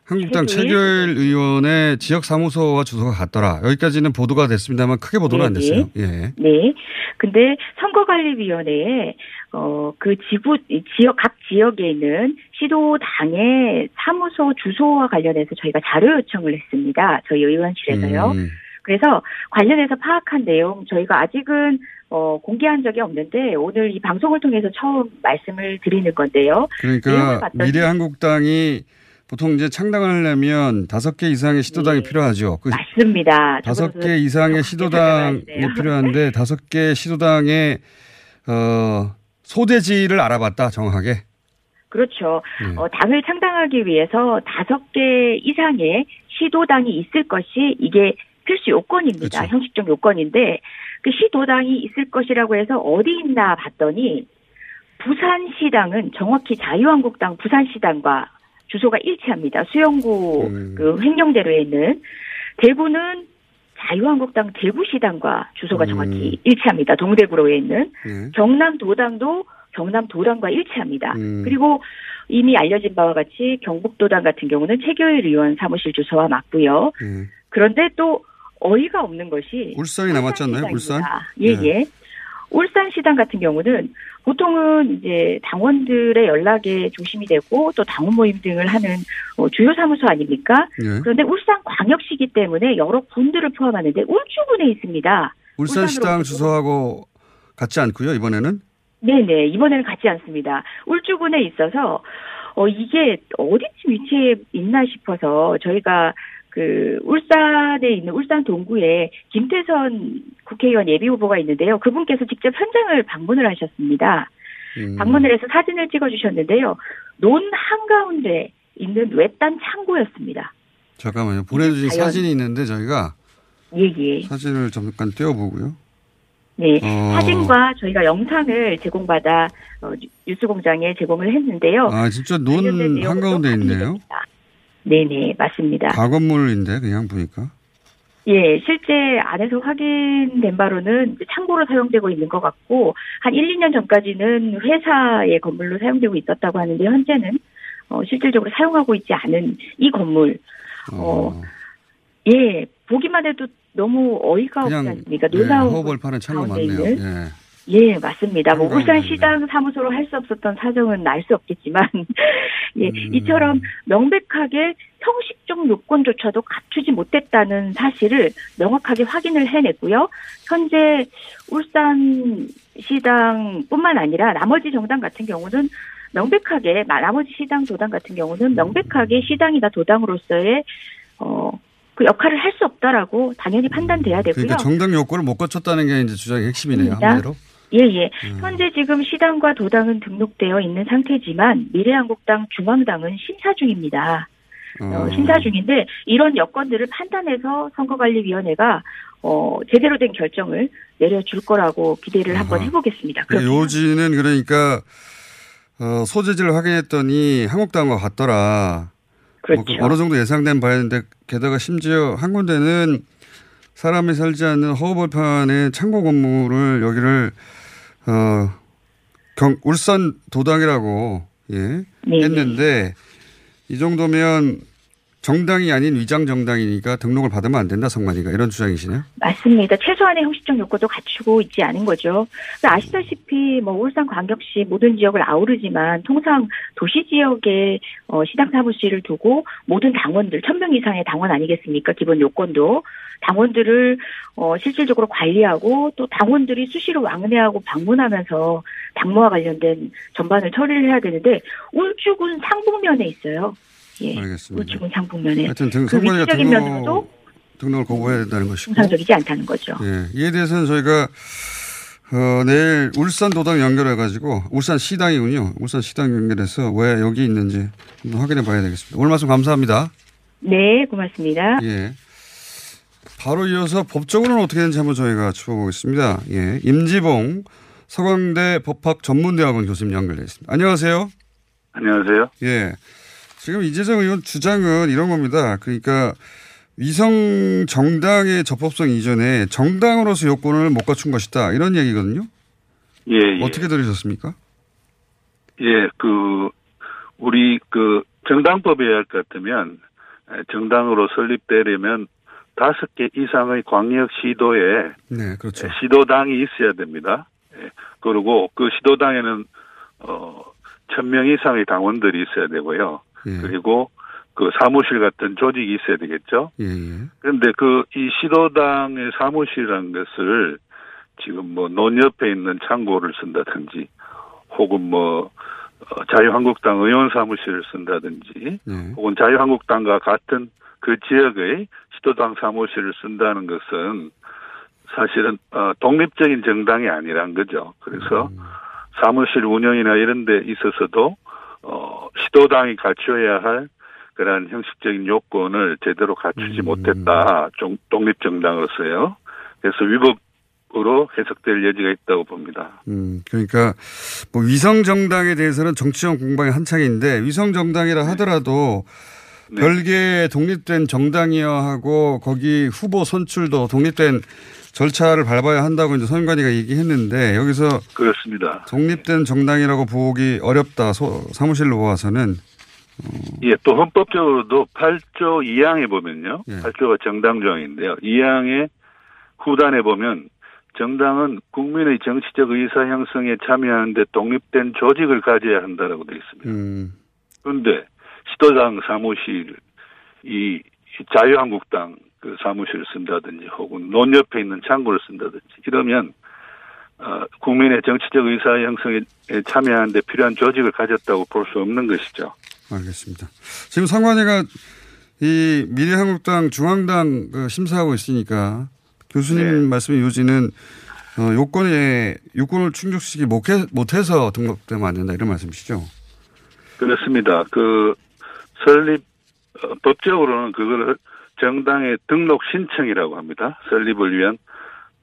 한국당 최규일? 의원의 지역 사무소와 주소가 같더라. 여기까지는 보도가 됐습니다만 크게 보도는 안 네네. 됐어요. 예. 네. 근데 선거관리위원회에 어, 그 지구, 이 지역, 각 지역에 있는 시도당의 사무소 주소와 관련해서 저희가 자료 요청을 했습니다. 저희 의원실에서요. 음. 그래서 관련해서 파악한 내용 저희가 아직은 어, 공개한 적이 없는데 오늘 이 방송을 통해서 처음 말씀을 드리는 건데요. 그러니까 미래한국당이 보통 이제 창당을 하려면 다섯 개 이상의 시도당이 필요하죠. 그 네. 맞습니다. 다섯 개 이상의 시도당이 돼요. 필요한데 다섯 개 시도당의 어 소재지를 알아봤다 정확하게. 그렇죠. 어, 당을 창당하기 위해서 다섯 개 이상의 시도당이 있을 것이 이게 필수 요건입니다. 형식적 요건인데 그 시도당이 있을 것이라고 해서 어디 있나 봤더니 부산시당은 정확히 자유한국당 부산시당과 주소가 일치합니다. 수영구 그 횡령대로에 있는 대구는 자유한국당 대구시당과 주소가 정확히 일치합니다. 동대구로에 있는 경남도당도 경남도당과 일치합니다. 그리고 이미 알려진 바와 같이 경북도당 같은 경우는 최교일 의원 사무실 주소와 맞고요. 그런데 또 어이가 없는 것이 울산이 남았지 않나요? 울산? 예, 예. 울산시당 같은 경우는 보통은 이제 당원들의 연락에 중심이 되고 또 당원 모임 등을 하는 어, 주요 사무소 아닙니까? 예. 그런데 울산 광역시기 때문에 여러 군들을 포함하는데 울주군에 있습니다. 울산시당 주소하고 같지 않고요. 이번에는 네네 이번에는 같지 않습니다. 울주군에 있어서 어 이게 어디쯤 위치해 있나 싶어서 저희가 그 울산에 있는 울산 동구에 김태선 국회의원 예비 후보가 있는데요. 그분께서 직접 현장을 방문을 하셨습니다. 음. 방문을 해서 사진을 찍어주셨는데요. 논 한가운데 있는 외딴 창고였습니다. 잠깐만요. 보내주신 과연- 사진이 있는데 저희가 예 예. 사진을 잠깐 띄워보고요. 네, 어. 사진과 저희가 영상을 제공받아 어, 뉴- 뉴스공장에 제공을 했는데요. 아 진짜 논 한가운데 있네요. 됩니다. 네네 맞습니다. 가건물인데 그냥 보니까. 예, 실제 안에서 확인된 바로는 창고로 사용되고 있는 것 같고 한 1, 2년 전까지는 회사의 건물로 사용되고 있었다고 하는데 현재는 어, 실질적으로 사용하고 있지 않은 이 건물. 어, 예, 보기만 해도 너무 어이가 없지 않습니까? 예, 놀라운 허벌 파는 창고 맞네요. 예. 예, 맞습니다. 뭐 한가운데 울산시당 사무소로 할 수 없었던 사정은 알 수 없겠지만, 예, 음. 이처럼 명백하게 형식적 요건조차도 갖추지 못했다는 사실을 명확하게 확인을 해냈고요. 현재 울산 시당뿐만 아니라 나머지 정당 같은 경우는 명백하게 마- 나머지 시당 도당 같은 경우는 명백하게 시당이나 도당으로서의 어. 그 역할을 할 수 없다라고 당연히 판단돼야 되고요. 그러니까 정당 요건을 못 갖췄다는 게 이제 주장의 핵심이네요. 한마디로. 예, 예. 현재 지금 시당과 도당은 등록되어 있는 상태지만 미래한국당 중앙당은 심사 중입니다. 어, 심사 중인데 이런 여건들을 판단해서 선거관리위원회가 어, 제대로 된 결정을 내려줄 거라고 기대를 한번 해보겠습니다. 그 요지는 그러니까 어, 소재지를 확인했더니 한국당과 같더라. 뭐 그렇죠. 어 느 정도 예상된 바였는데 게다가 심지어 한 군데는 사람이 살지 않는 허벌판의 창고 건물을 여기를 어, 경, 울산 도당이라고 예, 네, 했는데 이 정도면 정당이 아닌 위장 정당이니까 등록을 받으면 안 된다 성만이가 이런 주장이시네요. 맞습니다. 최소한의 형식적 요건도 갖추고 있지 않은 거죠. 아시다시피 뭐 울산 광역시 모든 지역을 아우르지만 통상 도시 지역에 어, 시당 사무실을 두고 모든 당원들 천명 이상의 당원 아니겠습니까? 기본 요건도 당원들을 어, 실질적으로 관리하고 또 당원들이 수시로 왕래하고 방문하면서 당무와 관련된 전반을 처리를 해야 되는데 울주군 상북면에 있어요. 예, 알겠습니다. 울주군 상북면에 하여튼 등, 그 위치적인 등록, 면으로도 등록을 거부해야 된다는 것이고. 정상적이지 않다는 거죠. 예, 이에 대해서는 저희가 어, 내일 울산 도당 연결해가지고 울산 시당이군요. 울산 시당 연결해서 왜 여기 있는지 확인해 봐야 되겠습니다. 오늘 말씀 감사합니다. 네, 고맙습니다. 예. 바로 이어서 법적으로는 어떻게 되는지 한번 저희가 짚어보겠습니다. 예. 임지봉 서강대 법학 전문대학원 교수님 연결되어 있습니다. 안녕하세요. 안녕하세요. 예. 지금 이재정 의원 주장은 이런 겁니다. 그러니까 위성 정당의 접합성 이전에 정당으로서 요건을 못 갖춘 것이다. 이런 얘기거든요. 예, 예. 어떻게 들으셨습니까? 예, 그, 우리 그 정당법에 의할 것 같으면 에, 정당으로 설립되려면 다섯 개 이상의 광역 시도에 네, 그렇죠. 시도당이 있어야 됩니다. 예, 그리고 그 시도당에는 어, 천 명 이상의 당원들이 있어야 되고요. 그리고 그 사무실 같은 조직이 있어야 되겠죠. 예, 예. 그런데 그 이 시도당의 사무실이라는 것을 지금 뭐 논 옆에 있는 창고를 쓴다든지 혹은 뭐 어, 자유한국당 의원 사무실을 쓴다든지 네. 혹은 자유한국당과 같은 그 지역의 시도당 사무실을 쓴다는 것은 사실은 어, 독립적인 정당이 아니란 거죠. 그래서 사무실 운영이나 이런 데 있어서도 어, 시도당이 갖춰야 할 그러한 형식적인 요건을 제대로 갖추지 못했다. 종- 독립정당으로서요. 그래서 위법 으로 해석될 여지가 있다고 봅니다. 음, 그러니까 뭐 위성 정당에 대해서는 정치적 공방이 한창인데 위성 정당이라 하더라도 네. 별개의 독립된 정당이어야 하고 거기 후보 선출도 독립된 절차를 밟아야 한다고 이제 선관위가 얘기했는데 여기서 그렇습니다. 독립된 정당이라고 보기 어렵다. 소- 사무실로 와서는 예, 또 헌법적으로도 8조 2항에 보면요. 예. 8조가 정당 조항인데요. 2항의 후단에 보면 정당은 국민의 정치적 의사 형성에 참여하는데 독립된 조직을 가져야 한다라고 되어 있습니다. 음, 그런데 시도당 사무실, 이 자유한국당 그 사무실을 쓴다든지 혹은 논 옆에 있는 창구를 쓴다든지 이러면 어, 국민의 정치적 의사 형성에 참여하는데 필요한 조직을 가졌다고 볼 수 없는 것이죠. 알겠습니다. 지금 상관위가 이 미래한국당 중앙당 그 심사하고 있으니까 교수님 네. 말씀의 요지는 어, 요건에 요건을 충족시키지 못해, 못해서 등록되면 안 된다 이런 말씀이시죠? 그렇습니다. 그 설립 어, 법적으로는 그걸 정당의 등록 신청이라고 합니다. 설립을 위한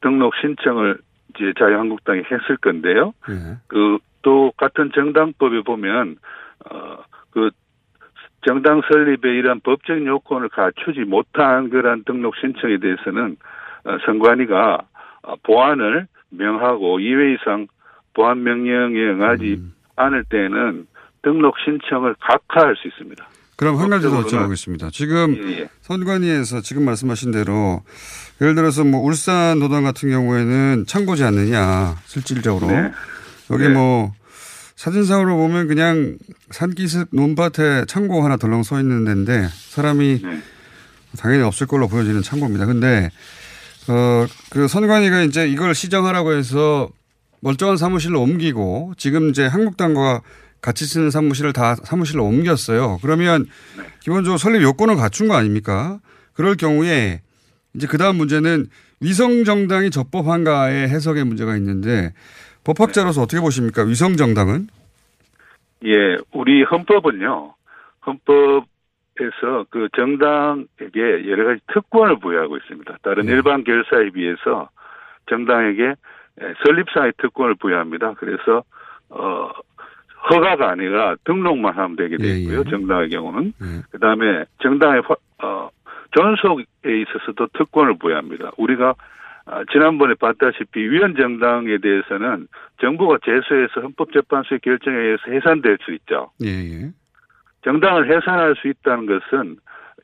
등록 신청을 이제 자유한국당이 했을 건데요. 예. 그또 같은 정당법에 보면 어그 정당 설립에 이러한 법적 요건을 갖추지 못한 그러한 등록 신청에 대해서는 어, 선관위가 어, 보안을 명하고 2회 이상 보안 명령에 응하지 않을 때는 등록 신청을 각하할 수 있습니다. 그럼 한 가지 더 법적으로는- 여쭤보겠습니다. 지금 예, 예. 선관위에서 지금 말씀하신 대로 예를 들어서 뭐 울산 도당 같은 경우에는 참고지 않느냐 실질적으로 네. 여기 네. 뭐 사진상으로 보면 그냥 산기슭 논밭에 창고 하나 덜렁 서 있는 데인데 사람이 네. 당연히 없을 걸로 보여지는 창고입니다. 근데 어그 선관위가 이제 이걸 시정하라고 해서 멀쩡한 사무실로 옮기고 지금 이제 한국당과 같이 쓰는 사무실을 다 사무실로 옮겼어요. 그러면 기본적으로 설립 요건을 갖춘 거 아닙니까? 그럴 경우에 이제 그 다음 문제는 위성 정당이 적법한가의 해석의 문제가 있는데 법학자로서 어떻게 보십니까? 위성 정당은? 예, 우리 헌법은요, 헌법에서 그 정당에게 여러 가지 특권을 부여하고 있습니다. 다른 일반 결사에 비해서 정당에게 에, 설립상의 특권을 부여합니다. 그래서, 어, 허가가 아니라 등록만 하면 되게 되어 있고요. 정당의 경우는. 그 다음에 정당의 화- 어, 존속에 있어서도 특권을 부여합니다. 우리가 아, 지난번에 봤다시피 위원 정당에 대해서는 정부가 제소해서 헌법재판소의 결정에 의해서 해산될 수 있죠. 예, 예. 정당을 해산할 수 있다는 것은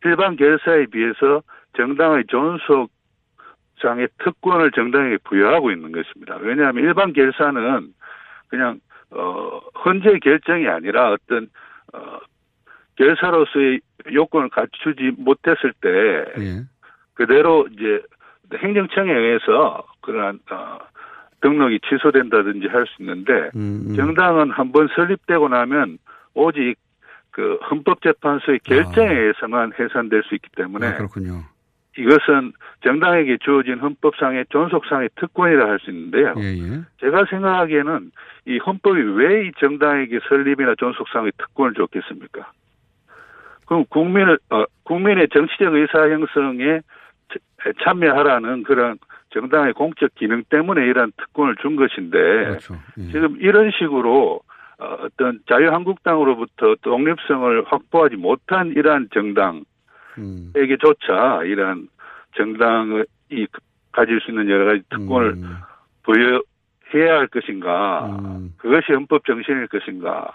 일반 결사에 비해서 정당의 존속상의 특권을 정당에게 부여하고 있는 것입니다. 왜냐하면 일반 결사는 그냥 어 헌재 결정이 아니라 어떤 어 결사로서의 요건을 갖추지 못했을 때 예. 그대로 이제 행정청에 의해서 그러한 어 등록이 취소된다든지 할 수 있는데 음, 정당은 한번 설립되고 나면 오직 그 헌법재판소의 결정에 의해서만 해산될 수 있기 때문에 아, 그렇군요. 이것은 정당에게 주어진 헌법상의 존속상의 특권이라 할 수 있는데요. 예, 예. 제가 생각하기에는 이 헌법이 왜 이 정당에게 설립이나 존속상의 특권을 줬겠습니까? 그럼 국민을 어, 국민의 정치적 의사 형성에 차- 참여하라는 그런 정당의 공적 기능 때문에 이러한 특권을 준 것인데 그렇죠. 예. 지금 이런 식으로 어, 어떤 자유한국당으로부터 독립성을 확보하지 못한 이러한 정당 음. 에게조차 이러한 정당이 가질 수 있는 여러 가지 특권을 음. 부여해야 할 것인가, 그것이 헌법 정신일 것인가,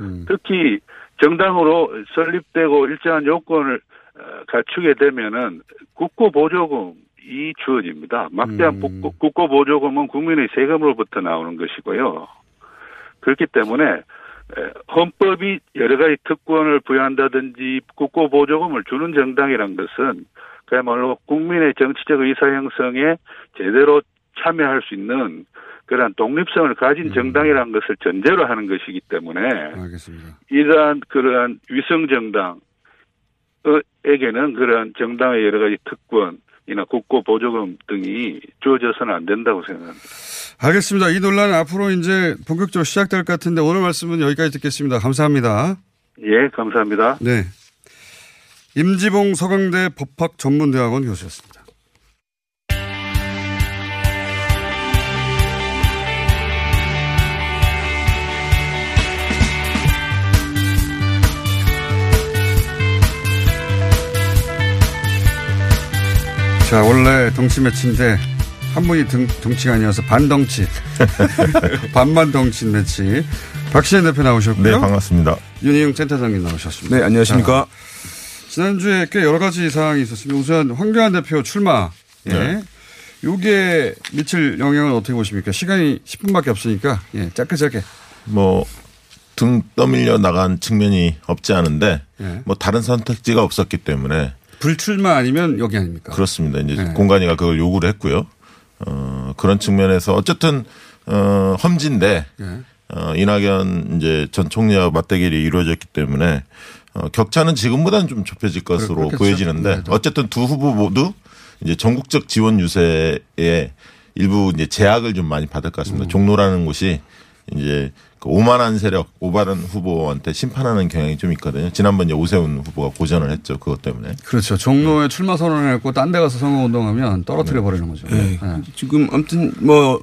음. 특히 정당으로 설립되고 일정한 요건을 어, 갖추게 되면은 국고 보조금이 주어집니다. 막대한 음. 국고, 국고 보조금은 국민의 세금으로부터 나오는 것이고요. 그렇기 때문에 에, 헌법이 여러 가지 특권을 부여한다든지 국고 보조금을 주는 정당이란 것은 그야말로 국민의 정치적 의사 형성에 제대로 참여할 수 있는 그러한 독립성을 가진 정당이라는 것을 전제로 하는 것이기 때문에 알겠습니다. 이러한 그러한 위성 정당에게는 그러한 정당의 여러 가지 특권 이나 국고 보조금 등이 주어져서는 안 된다고 생각합니다. 알겠습니다. 이 논란은 앞으로 이제 본격적으로 시작될 것 같은데 오늘 말씀은 여기까지 듣겠습니다. 감사합니다. 예, 감사합니다. 네. 임지봉 서강대 법학 전문대학원 교수였습니다. 자, 원래 덩치 매치인데 한 분이 등, 덩치가 아니어서 반덩치. 반만 덩치 매치. 박시현 대표 나오셨고요. 네, 반갑습니다. 윤희용 센터장님 나오셨습니다. 네, 안녕하십니까. 자, 지난주에 꽤 여러 가지 사항이 있었습니다. 우선 황교안 대표 출마. 예. 네. 요게 미칠 영향은 어떻게 보십니까? 시간이 10분밖에 없으니까 예, 짧게 짧게. 뭐, 등 떠밀려 나간 측면이 없지 않은데, 예. 뭐, 다른 선택지가 없었기 때문에. 불출마 아니면 여기 아닙니까? 그렇습니다. 이제 네. 공간이가 그걸 요구를 했고요. 어, 그런 측면에서 어쨌든, 어, 험지인데, 예. 어, 이낙연 이제 전 총리와 맞대결이 이루어졌기 때문에, 어, 격차는 지금보다는 좀 좁혀질 것으로 그렇겠죠. 보여지는데, 네, 또. 어쨌든 두 후보 모두 이제 전국적 지원 유세에 일부 이제 제약을 좀 많이 받을 것 같습니다. 음. 종로라는 곳이 이제 그 오만한 세력, 오바른 후보한테 심판하는 경향이 좀 있거든요. 지난번 이제 오세훈 후보가 고전을 했죠. 그것 때문에. 그렇죠. 종로에 출마 선언했고 딴 데 가서 선거운동하면 떨어뜨려 버리는 거죠. 네. 네. 지금 아무튼 뭐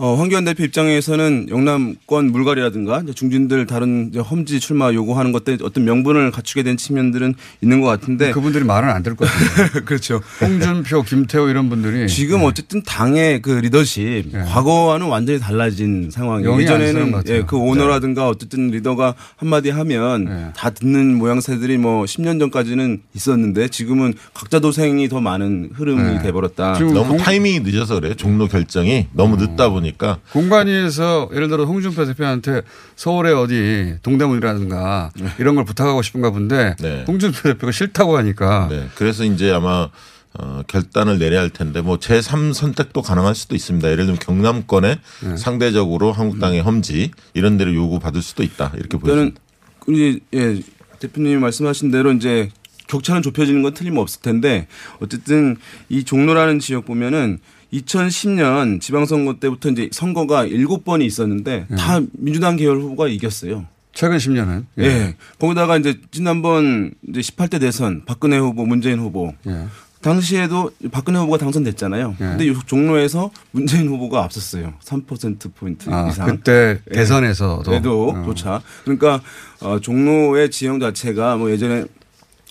어, 황교안 대표 입장에서는 영남권 물갈이라든가 중진들 다른 이제 험지 출마 요구하는 것들 어떤 명분을 갖추게 된 측면들은 있는 것 같은데 그분들이 말은 안 들을 것 같아요. 그렇죠. 홍준표, 김태호 이런 분들이 지금 어쨌든 당의 그 리더십 과거와는 완전히 달라진 상황이에요. 예전에는. 예, 그 오너라든가 어쨌든 리더가 한마디 하면 다 듣는 모양새들이 뭐 10년 전까지는 있었는데 지금은 각자 도생이 더 많은 흐름이 네. 돼버렸다. 너무 타이밍이 늦어서 그래요. 종로 결정이 너무 늦다 보니 까. 공관위에서 예를 들어 홍준표 대표한테 서울에 어디 동대문이라든가 이런 걸 부탁하고 싶은가 본데 네. 홍준표 대표가 싫다고 하니까 네. 그래서 이제 아마 어, 결단을 내려야 할 텐데 뭐 제3 선택도 가능할 수도 있습니다. 예를 들면 경남권에 네. 상대적으로 한국당의 험지 이런 데를 요구받을 수도 있다. 이렇게 보여집니다. 저는 우리 예, 대표님이 말씀하신 대로 이제 격차는 좁혀지는 건 틀림없을 텐데 어쨌든 이 종로라는 지역 보면은 2010년 지방선거 때부터 이제 선거가 7번이 있었는데 다 민주당 계열 후보가 이겼어요. 최근 10년은 예. 거기다가 이제 지난번 이제 18대 대선 박근혜 후보, 문재인 후보 예. 당시에도 박근혜 후보가 당선됐잖아요. 근데 이 종로에서 문재인 후보가 앞섰어요. 3% 포인트 아, 이상. 그때 예. 대선에서도. 그래도 어. 조차. 그러니까 어, 종로의 지형 자체가 뭐 예전에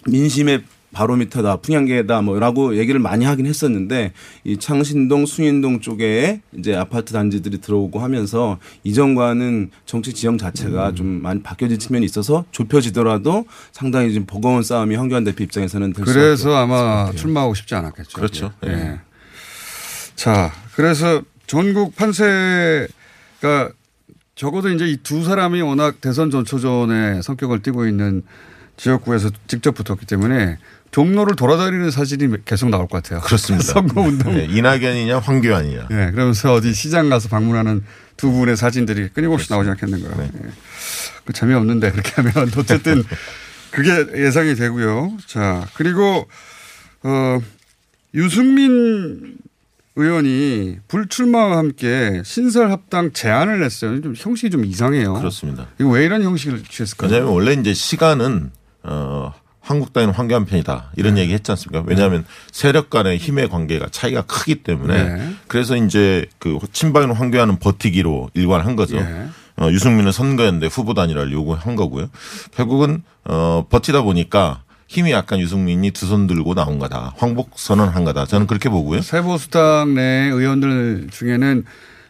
민심의 바로미터다, 풍향계다, 뭐라고 얘기를 많이 하긴 했었는데 이 창신동, 숭인동 쪽에 이제 아파트 단지들이 들어오고 하면서 이전과는 정치 지형 음. 자체가 좀 많이 바뀌어진 측면이 있어서 좁혀지더라도 상당히 좀 버거운 싸움이 황교안 대표 입장에서는 될 그래서 아마 출마하고 싶지 않았겠죠. 그렇죠. 예. 예. 자, 그래서 전국 판세가 적어도 이제 이 두 사람이 워낙 대선 전초전의 성격을 띠고 있는 지역구에서 직접 붙었기 때문에 종로를 돌아다니는 사진이 계속 나올 것 같아요. 그렇습니다. 선거 운동. 네, 이낙연이냐 황교안이냐. 예, 그러면서 어디 시장 가서 방문하는 두 분의 사진들이 끊임없이 나오지 않겠는가. 네. 예. 그 재미없는데 그렇게 하면 어쨌든 그게 예상이 되고요. 자, 그리고 어 유승민 의원이 불출마와 함께 신설 합당 제안을 냈어요. 좀 형식이 좀 이상해요. 그렇습니다. 이거 왜 이런 형식을 취했을까요? 왜냐하면 원래 이제 시간은 어 한국당은 황교안 편이다 이런 네. 얘기 했지 않습니까? 왜냐하면 세력 간의 힘의 관계가 차이가 크기 때문에 네. 그래서 이제 그 친박인 황교안은 버티기로 일관한 거죠. 예. 어, 유승민은 선거연대 후보 단일화를 요구한 거고요. 결국은 어 버티다 보니까 힘이 약간 유승민이 두 손 들고 나온 거다. 황복 선언한 거다. 저는 그렇게 보고요. 세보수당 내 의원들 중에는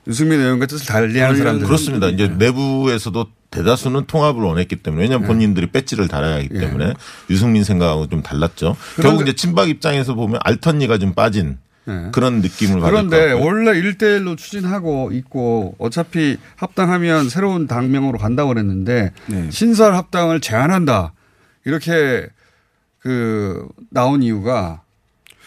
유승민 의원과 뜻을 달리하는 사람들 그렇습니다. 이제 내부에서도 대다수는 통합을 원했기 때문에 왜냐하면 네. 본인들이 배지를 달아야 하기 때문에 유승민 생각하고 좀 달랐죠. 결국 이제 친박 입장에서 보면 알턴니가 좀 빠진 네. 그런 느낌을 받을 것 그런데. 원래 1대1로 추진하고 있고 어차피 합당하면 새로운 당명으로 간다고 그랬는데 네. 신설 합당을 제안한다. 이렇게 그 나온 이유가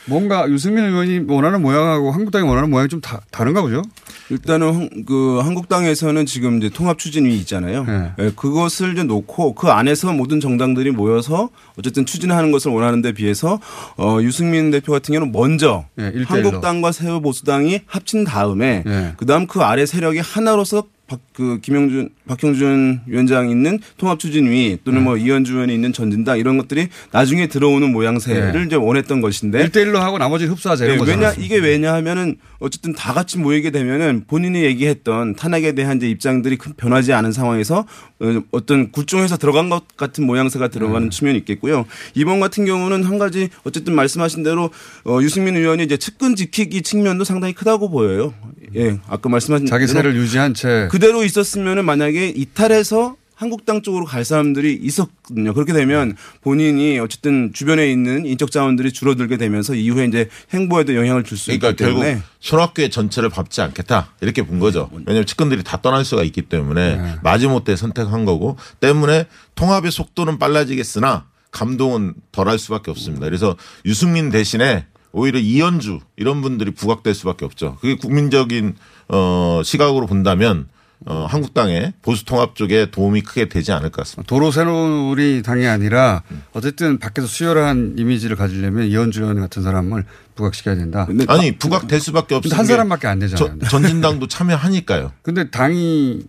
뭔가 유승민 의원이 원하는 모양하고 한국당이 원하는 모양이 좀 다, 다른가 보죠? 일단은 한- 그 한국당에서는 지금 이제 통합 추진위 있잖아요. 예, 그것을 이제 놓고 그 안에서 모든 정당들이 모여서 어쨌든 추진하는 것을 원하는 데 비해서 어 유승민 대표 같은 경우는 먼저 예, 일대일로. 한국당과 새우 보수당이 합친 다음에 예. 그다음 그 아래 세력이 하나로서 박, 그 김영준 박형준 위원장 있는 통합추진위 또는 예. 뭐 이현주 의원이 있는 전진당 이런 것들이 나중에 들어오는 모양새를 예. 이제 원했던 것인데 1대1로 하고 나머지는 흡수하자 이런 네, 거잖아요. 왜냐 이게 왜냐하면은 어쨌든 다 같이 모이게 되면은 본인이 얘기했던 탄핵에 대한 이제 입장들이 큰 변하지 않은 상황에서 어, 어떤 굴종에서 들어간 것 같은 모양새가 들어가는 음. 측면이 있겠고요. 이번 같은 경우는 한 가지 어쨌든 말씀하신 대로 어, 유승민 의원이 이제 측근 지키기 측면도 상당히 크다고 보여요. 예, 아까 말씀하신 자기 세를 유지한 채 그대로 있었으면은 만약에 이탈해서 한국당 쪽으로 갈 사람들이 있었거든요. 그렇게 되면 본인이 어쨌든 주변에 있는 인적 자원들이 줄어들게 되면서 이후에 이제 행보에도 영향을 줄수 그러니까 있기 때문에 결국 손학규의 전체를 밟지 않겠다 이렇게 본 거죠. 왜냐하면 측근들이 다 떠날 수가 있기 때문에 마지못해 선택한 거고 때문에 통합의 속도는 빨라지겠으나 감동은 덜 할 수밖에 없습니다. 그래서 유승민 대신에 오히려 이현주 이런 분들이 부각될 수밖에 없죠. 그게 국민적인 어 시각으로 본다면 어 한국당의 보수 통합 쪽에 도움이 크게 되지 않을 것 같습니다. 도로 새누리 당이 아니라 어쨌든 밖에서 수혈한 이미지를 가지려면 이현주 의원 같은 사람을 부각시켜야 된다. 아니 부각될 수밖에 없는 한게 사람밖에 안 되잖아요. 저- 전진당도 참여하니까요. 근데 당이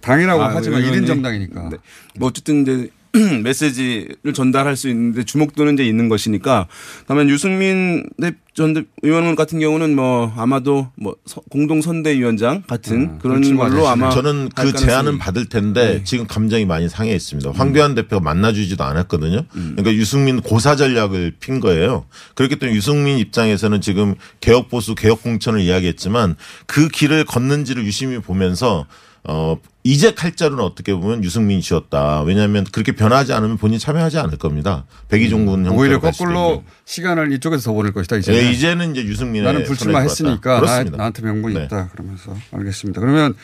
당이라고 아, 하지만 의원이- 1인 정당이니까. 네. 뭐 어쨌든 이제 메시지를 전달할 수 있는데 주목도는 이제 있는 것이니까. 그러면 유승민 대- 전 대- 의원 같은 경우는 뭐 아마도 뭐 서- 공동 선대위원장 같은 그런 걸로 아마 저는 할그 제안은 받을 텐데 지금 감정이 많이 상해 있습니다. 황교안 대표가 만나주지도 않았거든요. 그러니까 유승민 고사 전략을 핀 거예요. 그렇기 때문에 유승민 입장에서는 지금 개혁 보수 개혁 공천을 이야기했지만 그 길을 걷는지를 유심히 보면서 어 이제 칼자루는 어떻게 보면 유승민 씨였다. 왜냐하면 그렇게 변하지 않으면 본인 참여하지 않을 겁니다. 백이종군 형태로 오히려 거꾸로. 시간을 이쪽에서 더 보낼 것이다. 이제 예, 이제는 이제 유승민의 나는 불출마했으니까. 나. 나한테 명분이 네. 있다. 그러면서 알겠습니다. 그러면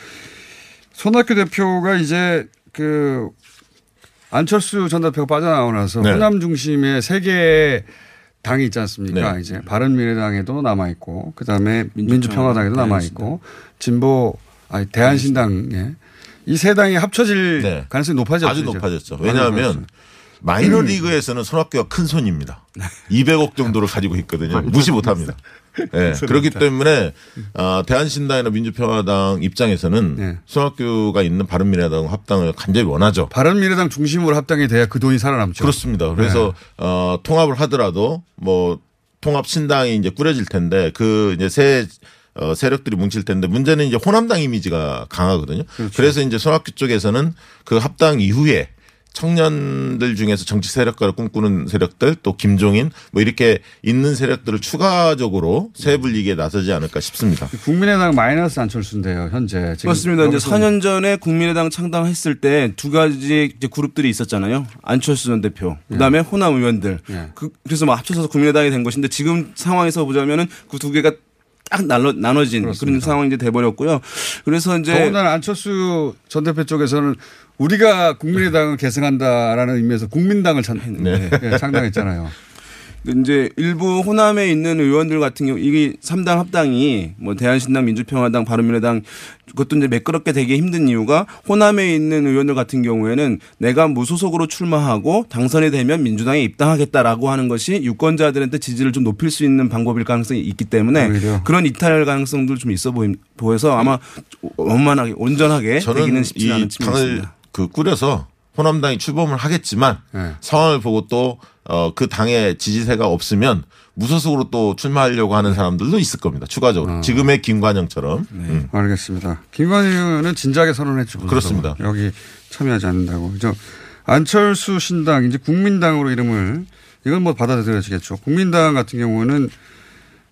손학규 대표가 이제 그 안철수 전 대표가 빠져나오고 나서 네. 호남 중심의 세 개의 당이 있지 않습니까? 네. 이제 바른미래당에도 남아 있고 그다음에 민주평화당에도 남아 있고 진보 아니 대한신당에 이 세 당이 합쳐질 네. 가능성이 높아졌죠. 아주. 높아졌죠. 왜냐하면 높아졌어요. 마이너 리그에서는 손학규가 큰 손입니다. 200억 정도를 가지고 있거든요. 무시 못합니다. 예, 그렇기 때문에 아, 대한신당이나 민주평화당 입장에서는 네. 손학규가 있는 바른미래당 합당을 간절히 원하죠. 바른미래당 중심으로 합당이 돼야 그 돈이 살아남죠. 그렇습니다. 그래서 어, 통합을 하더라도 뭐 통합 신당이 이제 꾸려질 텐데 그 이제 새 어, 세력들이 뭉칠 텐데 문제는 이제 호남당 이미지가 강하거든요. 그렇죠. 그래서 이제 손학규 쪽에서는 그 합당 이후에 청년들 중에서 정치 세력가를 꿈꾸는 세력들 또 김종인 뭐 이렇게 있는 세력들을 추가적으로 세 불리기에 나서지 않을까 싶습니다. 국민의당 마이너스 안철수인데요, 현재. 지금 그렇습니다. 이제 여기서 4년 전에 국민의당 창당했을 때 두 가지 이제 그룹들이 있었잖아요. 안철수 전 대표, 그다음에 호남 의원들. 예. 그, 래서뭐 합쳐서 국민의당이 된 것인데 지금 상황에서 보자면은 그 두 개가 딱 나눠, 나눠진 그런 상황이 이제 돼버렸고요. 그래서 이제 더군다나 안철수 전 대표 쪽에서는 우리가 국민의당을 계승한다라는 의미에서 국민당을 참, 네. 예, 창당했잖아요. 이제 일부 호남에 있는 의원들 같은 경우 이게 3당 합당이 뭐 대한신당, 민주평화당, 바른미래당 그것도 이제 매끄럽게 되기 힘든 이유가 호남에 있는 의원들 같은 경우에는 내가 무소속으로 출마하고 당선이 되면 민주당에 입당하겠다라고 하는 것이 유권자들한테 지지를 좀 높일 수 있는 방법일 가능성이 있기 때문에 오히려. 그런 이탈 가능성도 좀 있어 보임, 보여서 아마 원만하게 온전하게 되기는 쉽지 않은 측면이 있습니다. 그 꾸려서 호남당이 출범을 하겠지만 네. 상황을 보고 또 어, 그 당의 지지세가 없으면 무소속으로 또 출마하려고 하는 사람들도 있을 겁니다. 추가적으로 어. 지금의 김관영처럼. 음. 알겠습니다. 김관희 의원은 진작에 선언했죠. 그렇습니다. 여기 참여하지 않는다고. 저 안철수 신당 이제 국민당으로 이름을 이건 뭐 받아들여지겠죠. 국민당 같은 경우는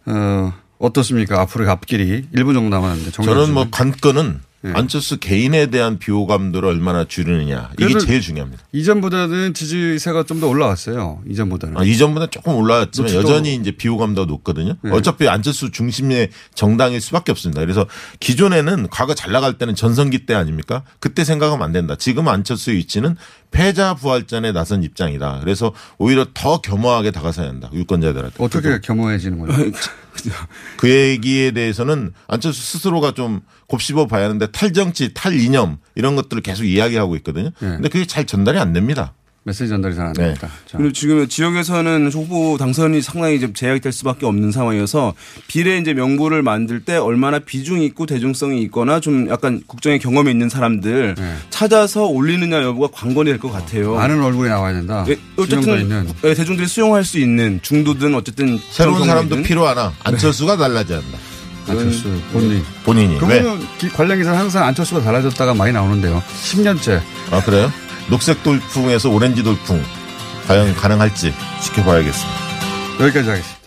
어 어떻습니까? 앞으로의 앞길이 1분 정도 남았는데 저는 뭐. 관건은 네. 안철수 개인에 대한 비호감도를 얼마나 줄이느냐 이게 제일 중요합니다. 이전보다는 지지세가 좀 더 올라왔어요. 이전보다는. 아, 이전보다 조금 올라왔지만 여전히 이제 비호감도가 높거든요. 네. 어차피 안철수 중심의 정당일 수밖에 없습니다. 그래서 기존에는 과거 잘 나갈 때는 전성기 때 아닙니까? 그때 생각하면 안 된다. 지금 안철수의 위치는 패자 부활전에 나선 입장이다. 그래서 오히려 더 겸허하게 다가서야 한다. 유권자들한테. 어떻게 겸허해지는 거예요? 그 얘기에 대해서는 안철수 스스로가 좀 곱씹어 봐야 하는데 탈정치, 탈이념 이런 것들을 계속 이야기하고 있거든요. 근데 그게 잘 전달이 안 됩니다. 메시지 전달이 잘안 네. 됩니다. 자. 그리고 지금 지역에서는 후보 당선이 상당히 이제 제약이 될 수밖에 없는 상황이어서 비례 이제 명부를 만들 때 얼마나 비중이 있고 대중성이 있거나 좀 약간 국정의 경험이 있는 사람들 찾아서 올리느냐 여부가 관건이 될 것 같아요. 많은 얼굴이 나와야 된다. 예, 어쨌든 있는. 예, 대중들이 수용할 수 있는 중도든 어쨌든 새로운 사람도 필요하나 안철수가 달라져야 한다. 안철수 본인. 본인이. 왜? 그거는 기- 관련 기사는 항상 안철수가 달라졌다가 많이 나오는데요. 10년째. 아, 그래요? 녹색 돌풍에서 오렌지 돌풍. 과연 가능할지 지켜봐야겠습니다. 여기까지 하겠습니다.